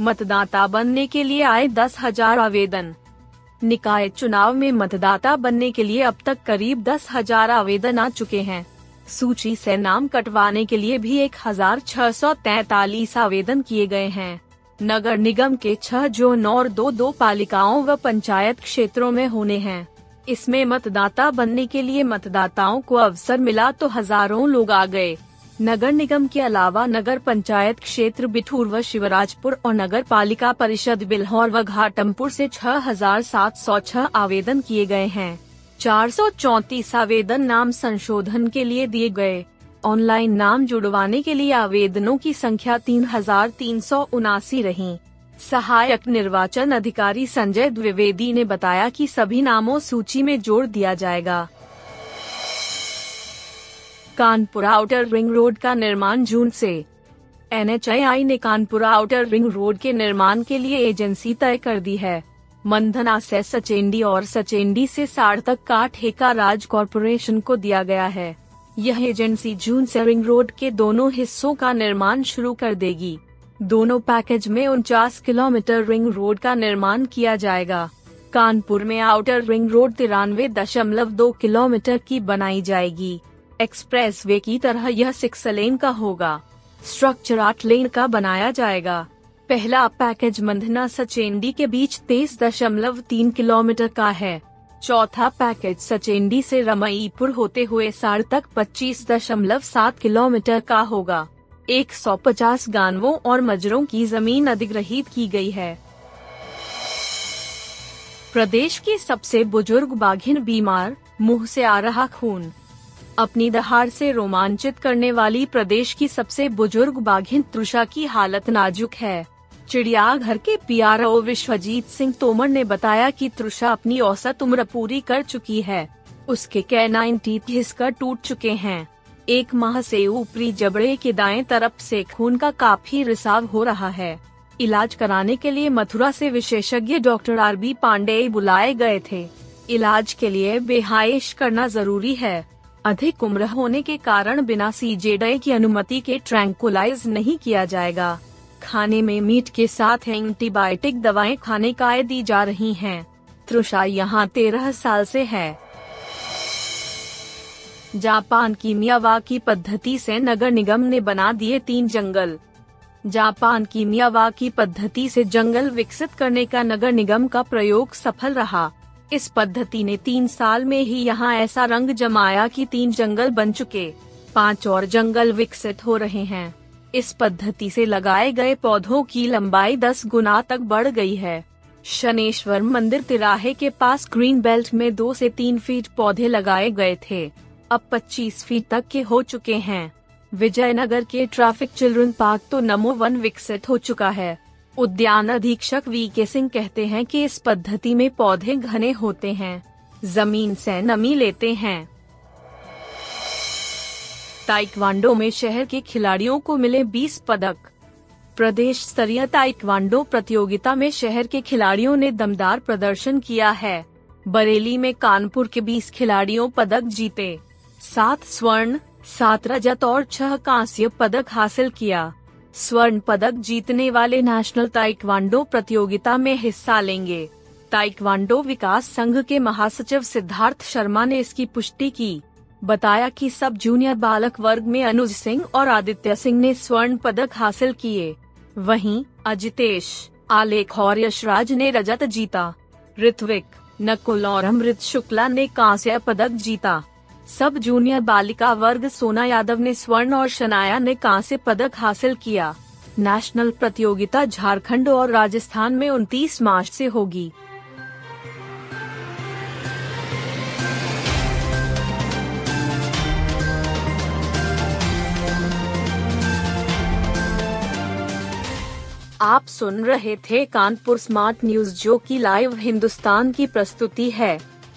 मतदाता बनने के लिए आए दस हज़ार आवेदन। निकाय चुनाव में मतदाता बनने के लिए अब तक करीब दस हज़ार आवेदन आ चुके हैं। सूची से नाम कटवाने के लिए भी एक हज़ार छह सौ तैतालीस आवेदन किए गए हैं। नगर निगम के छह जोन और दो दो पालिकाओं व पंचायत क्षेत्रों में होने हैं। इसमें मतदाता बनने के लिए मतदाताओं को अवसर मिला तो हज़ारों लोग आ गए। नगर निगम के अलावा नगर पंचायत क्षेत्र बिठूर व शिवराजपुर और नगर पालिका परिषद बिल्हौर व घाटमपुर से 6,706 आवेदन किए गए हैं। चार आवेदन नाम संशोधन के लिए दिए गए। ऑनलाइन नाम जुड़वाने के लिए आवेदनों की संख्या तीन हज़ार तीन सौ उनासी रही। सहायक निर्वाचन अधिकारी संजय द्विवेदी ने बताया कि सभी नामों सूची में जोड़ दिया जाएगा। कानपुर आउटर रिंग रोड का निर्माण जून से। एन ने कानपुर आउटर रिंग रोड के निर्माण के लिए एजेंसी तय कर दी है। मंधना से सचेंडी और सचेंडी से साड़ तक का ठेका राज कॉरपोरेशन को दिया गया है। यह एजेंसी जून से रिंग रोड के दोनों हिस्सों का निर्माण शुरू कर देगी। दोनों पैकेज में उनचास किलोमीटर रिंग रोड का निर्माण किया जाएगा। कानपुर में आउटर रिंग रोड तिरानवे दशमलव दो किलोमीटर की बनाई जाएगी। एक्सप्रेस वे की तरह यह सिक्स लेन का होगा। स्ट्रक्चर आठ लेन का बनाया जाएगा। पहला पैकेज मंधना सचेंडी के बीच तेईस दशमलव तीन किलोमीटर का है। चौथा पैकेज सचेंडी से रमईपुर होते हुए साड़ तक पच्चीस दशमलव सात किलोमीटर का होगा। 150 गानवों और मजरों की ज़मीन अधिग्रहित की गई है। प्रदेश की सबसे बुज़ुर्ग बाघिन बीमार, मुँह से आ रहा खून। अपनी दहाड़ से रोमांचित करने वाली प्रदेश की सबसे बुज़ुर्ग बाघिन तृषा की हालत नाजुक है। चिड़ियाघर के पीआरओ विश्वजीत सिंह तोमर ने बताया कि तृषा अपनी औसत उम्र पूरी कर चुकी है। उसके कैनाइन टीथ घिसकर टूट चुके हैं। एक माह से ऊपरी जबड़े के दाएँ तरफ़ से खून का काफ़ी रिसाव हो रहा है। इलाज कराने के लिए मथुरा से विशेषज्ञ डॉक्टर आर बी पांडे बुलाए गए थे। इलाज के लिए बेहाइश करना ज़रूरी है। अधिक उम्र होने के कारण बिना सीजेडे की अनुमति के ट्रैंकुलाइज नहीं किया जाएगा। खाने में मीट के साथ एंटीबायोटिक दवाएँ खाने का दी जा रही हैं। त्रुषा यहाँ तेरह साल से है। जापान की मियावाकी पद्धति से नगर निगम ने बना दिए तीन जंगल। जापान की मियावाकी पद्धति से जंगल विकसित करने का नगर निगम का प्रयोग सफल रहा। इस पद्धति ने तीन साल में ही यहाँ ऐसा रंग जमाया कि तीन जंगल बन चुके। पाँच और जंगल विकसित हो रहे हैं। इस पद्धति से लगाए गए पौधों की लंबाई दस गुना तक बढ़ गई है। शनेश्वर मंदिर तिराहे के पास ग्रीन बेल्ट में दो से तीन फीट पौधे लगाए गए थे। अब 25 फीट तक के हो चुके हैं। विजयनगर के ट्रैफ़िक चिल्ड्रन पार्क तो नमो वन विकसित हो चुका है। उद्यान अधीक्षक वी के सिंह कहते हैं कि इस पद्धति में पौधे घने होते हैं। ज़मीन से नमी लेते हैं। ताइक्वांडो में शहर के खिलाड़ियों को मिले 20 पदक। प्रदेश स्तरीय ताइक्वांडो प्रतियोगिता में शहर के खिलाड़ियों ने दमदार प्रदर्शन किया है। बरेली में कानपुर के 20 खिलाड़ियों पदक जीते। सात स्वर्ण, सात रजत और छह कांस्य पदक हासिल किया। स्वर्ण पदक जीतने वाले नेशनल ताइक्वांडो प्रतियोगिता में हिस्सा लेंगे। ताइक्वांडो विकास संघ के महासचिव सिद्धार्थ शर्मा ने इसकी पुष्टि की। बताया कि सब जूनियर बालक वर्ग में अनुज सिंह और आदित्य सिंह ने स्वर्ण पदक हासिल किए। वहीं, अजितेश, आलेख और यशराज ने रजत जीता। ऋत्विक, नकुल और अमृत शुक्ला ने कांस्य पदक जीता। सब जूनियर बालिका वर्ग सोना यादव ने स्वर्ण और शनाया ने कांस्य पदक हासिल किया। नेशनल प्रतियोगिता झारखंड और राजस्थान में 29 मार्च से होगी। आप सुन रहे थे कानपुर स्मार्ट न्यूज़ जो की लाइव हिंदुस्तान की प्रस्तुति है।